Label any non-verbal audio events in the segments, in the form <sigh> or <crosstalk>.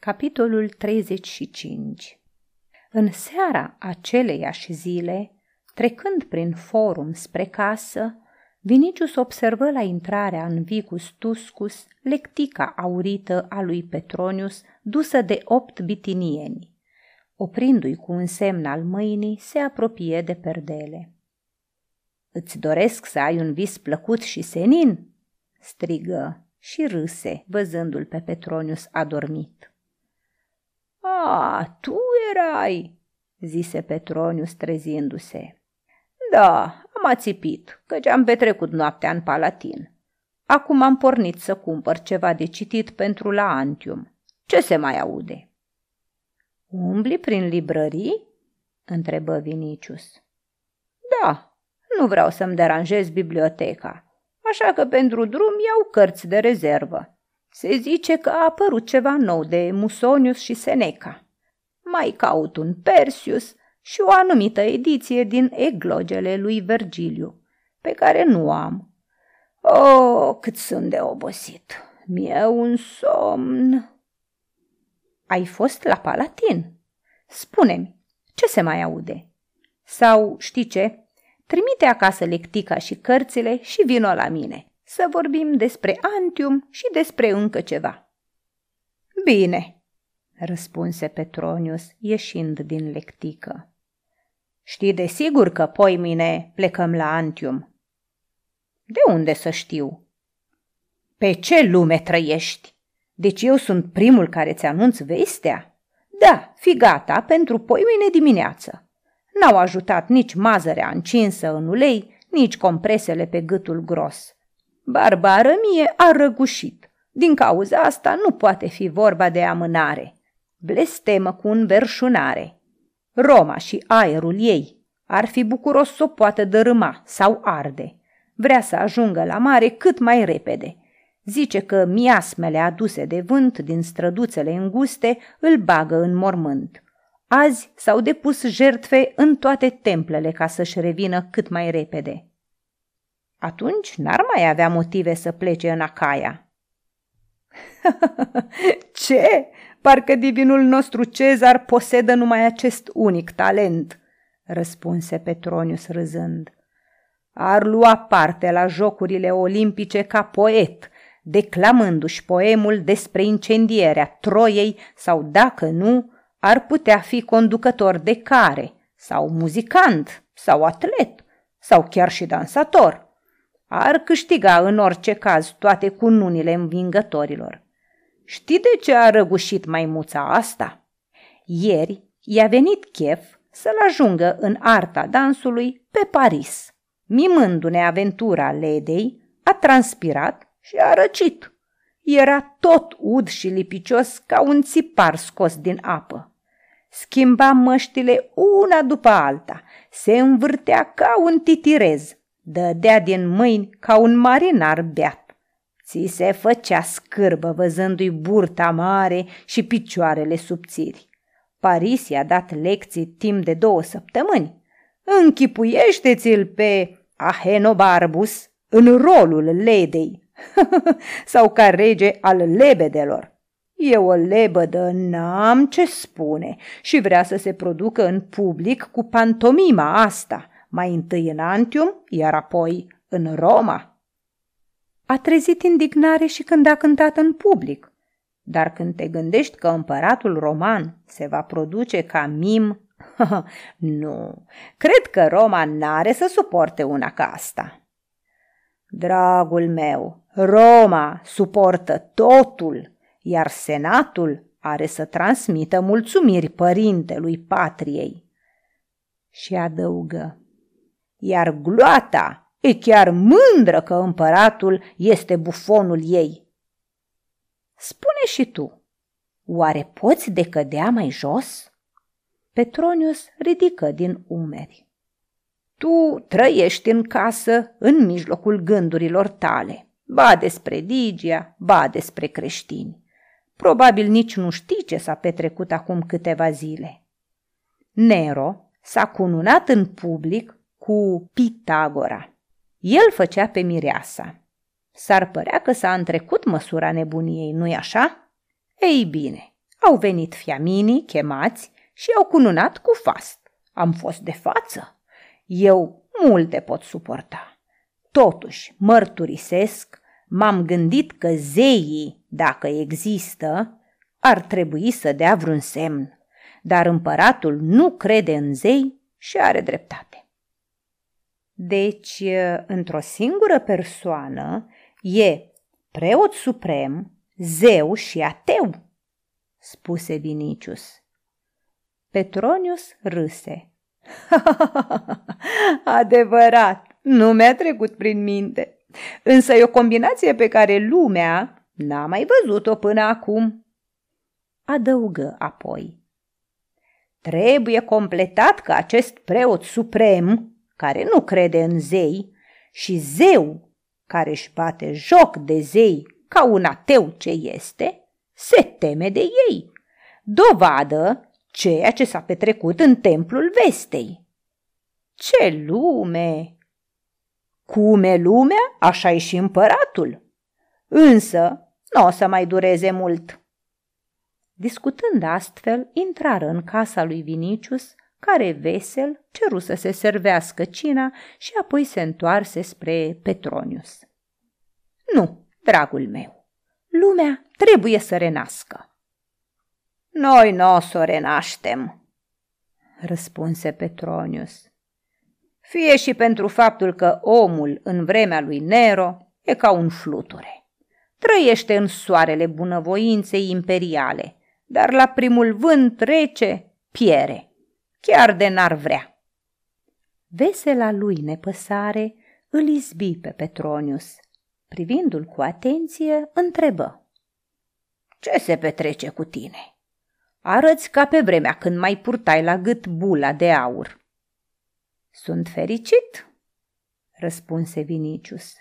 Capitolul 35 În seara aceleiași zile, trecând prin forum spre casă, Vinicius observă la intrarea în Vicus Tuscus lectica aurită a lui Petronius dusă de opt bitinieni. Oprindu-i cu un semn al mâinii, se apropie de perdele. Îți doresc să ai un vis plăcut și senin?" strigă și râse, văzându-l pe Petronius adormit. A, tu erai!" zise Petronius trezindu-se. Da, am ațipit, căci am petrecut noaptea în Palatin. Acum am pornit să cumpăr ceva de citit pentru la Antium. Ce se mai aude?" Umbli prin librării?" întrebă Vinicius. Da, nu vreau să-mi deranjez biblioteca, așa că pentru drum iau cărți de rezervă. Se zice că a apărut ceva nou de Musonius și Seneca. Mai caut un Persius și o anumită ediție din eglogele lui Vergiliu, pe care nu am. Oh, cât sunt de obosit! Mie un somn! Ai fost la Palatin? Spune-mi, ce se mai aude? Sau, știi ce, trimite acasă lectica și cărțile și vino la mine să vorbim despre Antium și despre încă ceva. Bine, răspunse Petronius, ieșind din lectică. Știi de sigur că poi mine plecăm la Antium? De unde să știu? Pe ce lume trăiești? Deci eu sunt primul care ți anunț vestea? Da, fi gata pentru poi mine dimineață. N-au ajutat nici mazărea încinsă în ulei, nici compresele pe gâtul gros. Barbară mie a răgușit. Din cauza asta nu poate fi vorba de amânare. Blestemă cu înverșunare. Roma și aerul ei ar fi bucuros să o poată dărâma sau arde. Vrea să ajungă la mare cât mai repede. Zice că miasmele aduse de vânt din străduțele înguste îl bagă în mormânt. Azi s-au depus jertfe în toate templele ca să-și revină cât mai repede atunci n-ar mai avea motive să plece în Acaia. <laughs> Ce? Parcă divinul nostru Cezar posedă numai acest unic talent, răspunse Petronius râzând. Ar lua parte la jocurile olimpice ca poet, declamându-și poemul despre incendierea Troiei sau, dacă nu, ar putea fi conducător de care, sau muzicant, sau atlet, sau chiar și dansator ar câștiga în orice caz toate cununile învingătorilor. Știi de ce a răgușit maimuța asta? Ieri i-a venit chef să-l ajungă în arta dansului pe Paris. Mimându-ne aventura ledei, a transpirat și a răcit. Era tot ud și lipicios ca un țipar scos din apă. Schimba măștile una după alta, se învârtea ca un titirez, dădea din mâini ca un marinar beat. Ți se făcea scârbă văzându-i burta mare și picioarele subțiri. Paris i-a dat lecții timp de două săptămâni. Închipuiește-ți-l pe Ahenobarbus în rolul ledei <laughs> sau ca rege al lebedelor. E o lebădă, n-am ce spune și vrea să se producă în public cu pantomima asta – mai întâi în Antium, iar apoi în Roma. A trezit indignare și când a cântat în public, dar când te gândești că împăratul roman se va produce ca mim, <laughs> nu, cred că Roma n-are să suporte una ca asta. Dragul meu, Roma suportă totul, iar senatul are să transmită mulțumiri părintelui patriei. Și adăugă, iar gloata e chiar mândră că împăratul este bufonul ei. Spune și tu, oare poți decădea mai jos? Petronius ridică din umeri. Tu trăiești în casă în mijlocul gândurilor tale, ba despre Digia, ba despre creștini. Probabil nici nu știi ce s-a petrecut acum câteva zile. Nero s-a cununat în public cu Pitagora. El făcea pe mireasa. S-ar părea că s-a întrecut măsura nebuniei, nu-i așa? Ei bine, Au venit fiaminii chemați și au cununat cu fast. Am fost de față. Eu multe pot suporta. Totuși, mărturisesc, m-am gândit că zeii, dacă există, ar trebui să dea vreun semn, dar împăratul nu crede în zei și are dreptate. Deci, într-o singură persoană e preot suprem, zeu și ateu, spuse Vinicius. Petronius râse. <laughs> Adevărat, nu mi-a trecut prin minte. Însă e o combinație pe care lumea n-a mai văzut-o până acum. Adăugă apoi. Trebuie completat că acest preot suprem, care nu crede în zei, și zeu, care își bate joc de zei ca un ateu ce este, se teme de ei. Dovadă ceea ce s-a petrecut în templul vestei. Ce lume! Cum e lumea, așa e și împăratul. Însă nu o să mai dureze mult. Discutând astfel, intrară în casa lui Vinicius, care, vesel, ceru să se servească cina și apoi se întoarse spre Petronius. Nu, dragul meu, lumea trebuie să renască. Noi nu o să o renaștem, răspunse Petronius. Fie și pentru faptul că omul în vremea lui Nero e ca un fluture. Trăiește în soarele bunăvoinței imperiale, dar la primul vânt rece piere, chiar de n-ar vrea. Vesela lui nepăsare îl izbi pe Petronius. Privindu-l cu atenție, întrebă. Ce se petrece cu tine?" Arăți ca pe vremea când mai purtai la gât bula de aur. Sunt fericit, răspunse Vinicius.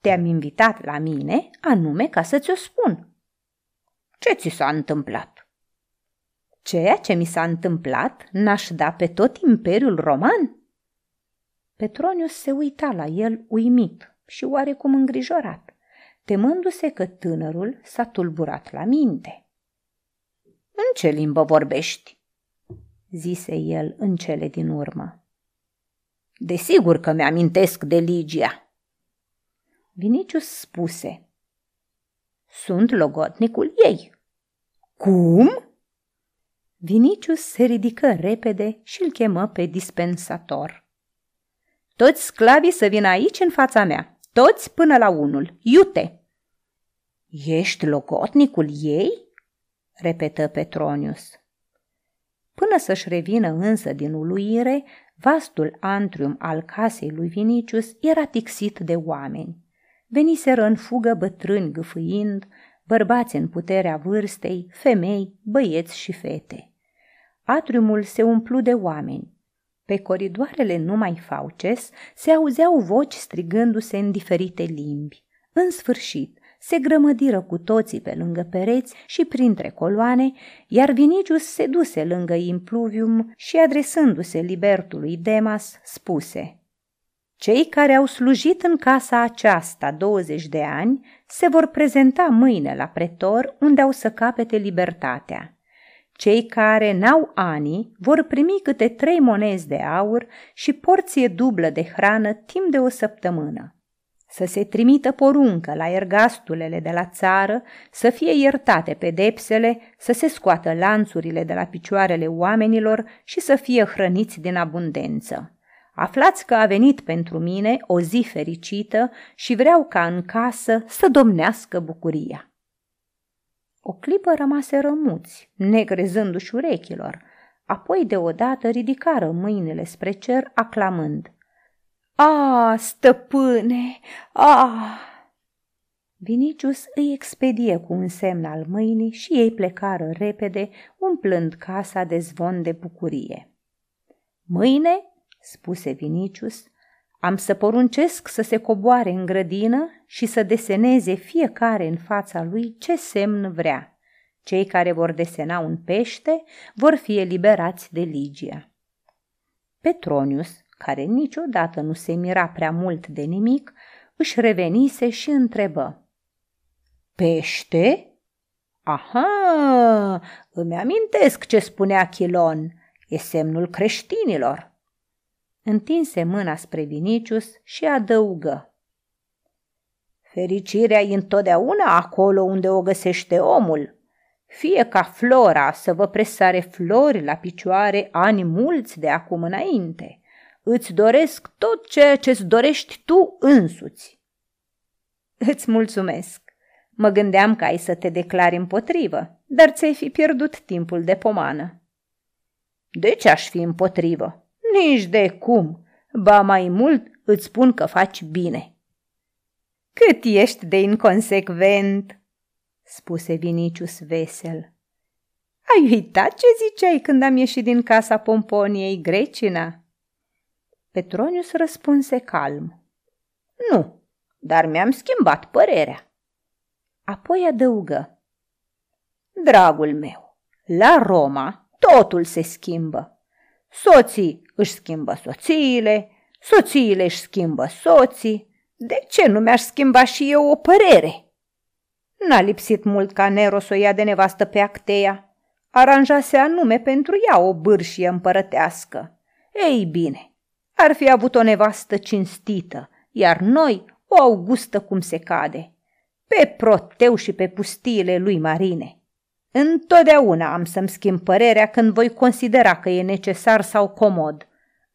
Te-am invitat la mine anume ca să ți-o spun. Ce ți s-a întâmplat? Ceea ce mi s-a întâmplat n-aș da pe tot Imperiul Roman? Petronius se uita la el uimit și oarecum îngrijorat, temându-se că tânărul s-a tulburat la minte. În ce limbă vorbești?" zise el în cele din urmă. Desigur că mi-amintesc de Ligia. Vinicius spuse. Sunt logotnicul ei. Cum? Vinicius se ridică repede și îl chemă pe dispensator. Toți sclavii să vină aici în fața mea, toți până la unul, iute! Ești logotnicul ei? repetă Petronius. Până să-și revină însă din uluire, vastul antrium al casei lui Vinicius era tixit de oameni. Veniseră în fugă bătrâni gâfâind, bărbați în puterea vârstei, femei, băieți și fete. Atriumul se umplu de oameni. Pe coridoarele numai fauces se auzeau voci strigându-se în diferite limbi. În sfârșit, se grămădiră cu toții pe lângă pereți și printre coloane, iar Vinicius se duse lângă impluvium și adresându-se libertului Demas, spuse Cei care au slujit în casa aceasta 20 de ani se vor prezenta mâine la pretor unde au să capete libertatea. Cei care n-au ani vor primi câte trei monezi de aur și porție dublă de hrană timp de o săptămână să se trimită poruncă la ergastulele de la țară, să fie iertate pedepsele, să se scoată lanțurile de la picioarele oamenilor și să fie hrăniți din abundență. Aflați că a venit pentru mine o zi fericită și vreau ca în casă să domnească bucuria. O clipă rămase rămuți, negrezându-și urechilor, apoi deodată ridicară mâinile spre cer, aclamând – a, stăpâne, a! Vinicius îi expedie cu un semn al mâinii și ei plecară repede, umplând casa de zvon de bucurie. Mâine, spuse Vinicius, am să poruncesc să se coboare în grădină și să deseneze fiecare în fața lui ce semn vrea. Cei care vor desena un pește vor fi eliberați de Ligia. Petronius, care niciodată nu se mira prea mult de nimic, își revenise și întrebă. Pește? Aha, îmi amintesc ce spunea Chilon, e semnul creștinilor. Întinse mâna spre Vinicius și adăugă. Fericirea e întotdeauna acolo unde o găsește omul. Fie ca flora să vă presare flori la picioare ani mulți de acum înainte. Îți doresc tot ceea ce-ți dorești tu însuți. Îți mulțumesc. Mă gândeam că ai să te declari împotrivă, dar ți-ai fi pierdut timpul de pomană. De ce aș fi împotrivă? Nici de cum. Ba mai mult îți spun că faci bine. Cât ești de inconsecvent, spuse Vinicius vesel. Ai uitat ce ziceai când am ieșit din casa Pomponiei Grecina? Petronius răspunse calm. Nu, dar mi-am schimbat părerea. Apoi adăugă. Dragul meu, la Roma totul se schimbă. Soții își schimbă soțiile, soțiile își schimbă soții. De ce nu mi-aș schimba și eu o părere? N-a lipsit mult ca Nero să o ia de nevastă pe Acteia. Aranjase anume pentru ea o bârșie împărătească. Ei bine, ar fi avut o nevastă cinstită, iar noi o augustă cum se cade. Pe Proteu și pe pustiile lui marine. Întotdeauna am să-mi schimb părerea când voi considera că e necesar sau comod.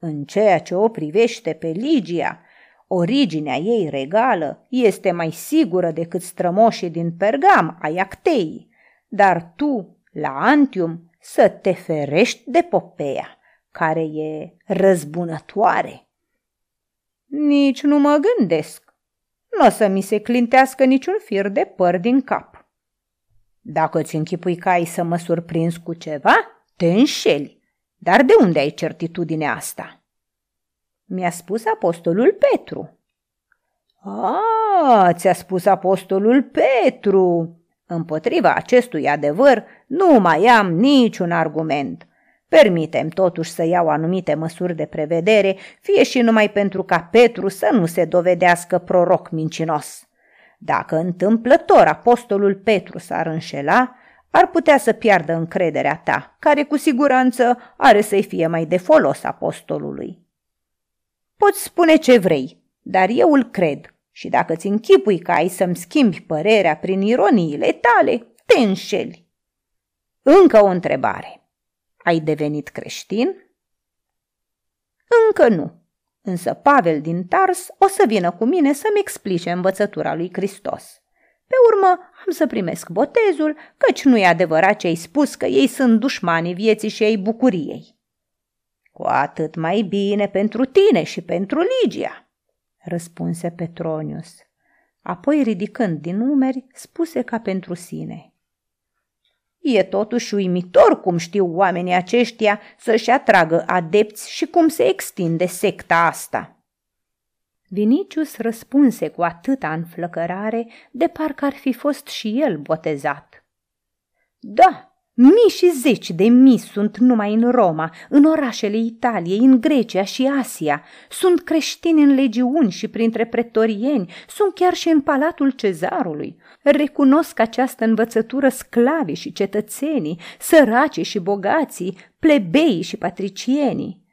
În ceea ce o privește pe Ligia, originea ei regală este mai sigură decât strămoșii din Pergam ai Acteii, dar tu, la Antium, să te ferești de Popeia, care e răzbunătoare. Nici nu mă gândesc. Nu o să mi se clintească niciun fir de păr din cap. Dacă ți închipui că ai să mă surprinzi cu ceva, te înșeli. Dar de unde ai certitudinea asta? Mi-a spus apostolul Petru. A, ți-a spus apostolul Petru. Împotriva acestui adevăr nu mai am niciun argument. Permitem totuși să iau anumite măsuri de prevedere, fie și numai pentru ca Petru să nu se dovedească proroc mincinos. Dacă întâmplător apostolul Petru s-ar înșela, ar putea să piardă încrederea ta, care cu siguranță are să-i fie mai de folos apostolului. Poți spune ce vrei, dar eu îl cred și dacă ți închipui că ai să-mi schimbi părerea prin ironiile tale, te înșeli. Încă o întrebare. Ai devenit creștin? Încă nu, Însă Pavel din Tars o să vină cu mine să-mi explice învățătura lui Hristos. Pe urmă am să primesc botezul, căci nu e adevărat ce ai spus că ei sunt dușmanii vieții și ei bucuriei. Cu atât mai bine pentru tine și pentru Ligia, răspunse Petronius. Apoi, ridicând din umeri, spuse ca pentru sine. E totuși uimitor cum știu oamenii aceștia să-și atragă adepți și cum se extinde secta asta. Vinicius răspunse cu atâta înflăcărare de parcă ar fi fost și el botezat. Da, Mii și zeci de mii sunt numai în Roma, în orașele Italiei, în Grecia și Asia. Sunt creștini în legiuni și printre pretorieni, sunt chiar și în palatul cezarului. Recunosc această învățătură sclavii și cetățenii, săracii și bogații, plebeii și patricienii.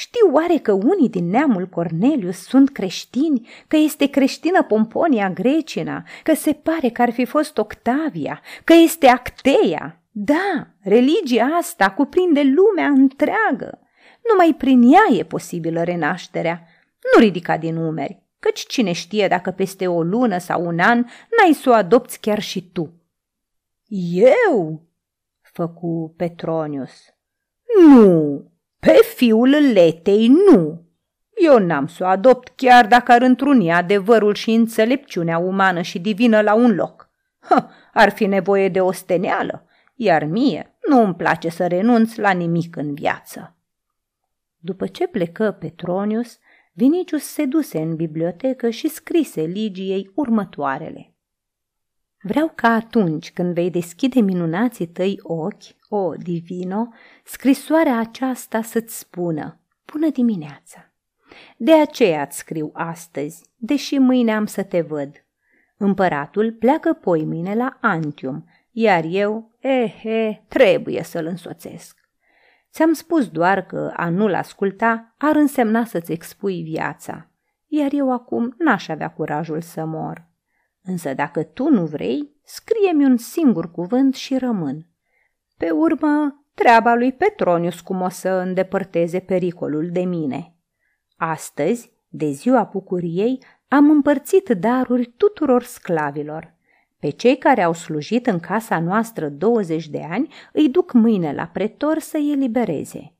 Știu oare că unii din neamul Cornelius sunt creștini, că este creștină Pomponia Grecina, că se pare că ar fi fost Octavia, că este Acteia? Da, religia asta cuprinde lumea întreagă. Numai prin ea e posibilă renașterea. Nu ridica din umeri, căci cine știe dacă peste o lună sau un an n-ai să o adopți chiar și tu. Eu? făcu Petronius. Nu, pe fiul letei nu. Eu n-am să o adopt chiar dacă ar întruni adevărul și înțelepciunea umană și divină la un loc. Ha, ar fi nevoie de o steneală iar mie nu îmi place să renunț la nimic în viață. După ce plecă Petronius, Vinicius se duse în bibliotecă și scrise Ligiei următoarele. Vreau ca atunci când vei deschide minunații tăi ochi, o divino, scrisoarea aceasta să-ți spună, bună dimineața. De aceea îți scriu astăzi, deși mâine am să te văd. Împăratul pleacă poi mâine la Antium iar eu, ehe, trebuie să-l însoțesc. Ți-am spus doar că a nu-l asculta ar însemna să-ți expui viața, iar eu acum n-aș avea curajul să mor. Însă dacă tu nu vrei, scrie-mi un singur cuvânt și rămân. Pe urmă, treaba lui Petronius cum o să îndepărteze pericolul de mine. Astăzi, de ziua bucuriei, am împărțit daruri tuturor sclavilor. Pe cei care au slujit în casa noastră 20 de ani îi duc mâine la pretor să îi elibereze.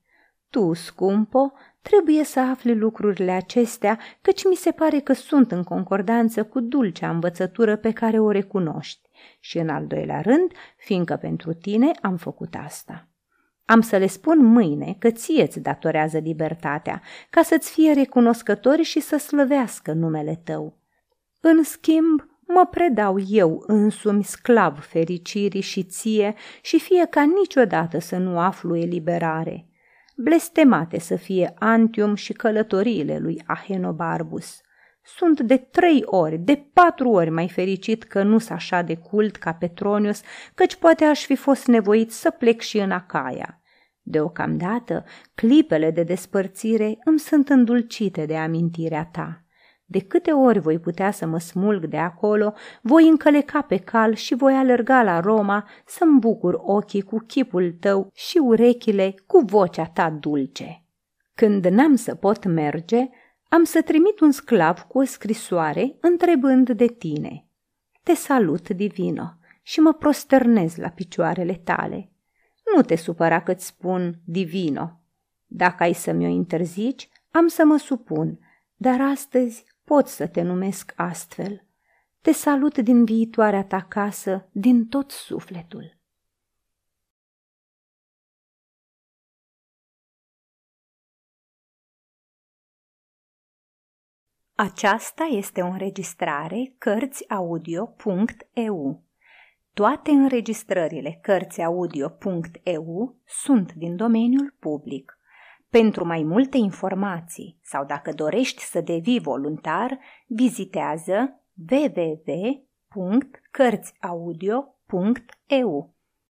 Tu, scumpo, trebuie să afli lucrurile acestea, căci mi se pare că sunt în concordanță cu dulcea învățătură pe care o recunoști. Și în al doilea rând, fiindcă pentru tine am făcut asta. Am să le spun mâine că ție îți datorează libertatea, ca să-ți fie recunoscători și să slăvească numele tău. În schimb, mă predau eu însumi sclav fericirii și ție și fie ca niciodată să nu aflu eliberare. Blestemate să fie Antium și călătoriile lui Ahenobarbus. Sunt de trei ori, de patru ori mai fericit că nu s așa de cult ca Petronius, căci poate aș fi fost nevoit să plec și în Acaia. Deocamdată, clipele de despărțire îmi sunt îndulcite de amintirea ta. De câte ori voi putea să mă smulg de acolo, voi încăleca pe cal și voi alerga la Roma să-mi bucur ochii cu chipul tău și urechile cu vocea ta dulce. Când n-am să pot merge, am să trimit un sclav cu o scrisoare întrebând de tine. Te salut, divino, și mă prosternez la picioarele tale. Nu te supăra că-ți spun divino. Dacă ai să mi-o interzici, am să mă supun, dar astăzi pot să te numesc astfel. Te salut din viitoarea ta casă, din tot sufletul. Aceasta este o înregistrare Cărțiaudio.eu. Toate înregistrările Cărțiaudio.eu sunt din domeniul public. Pentru mai multe informații sau dacă dorești să devii voluntar, vizitează www.cărțiaudio.eu.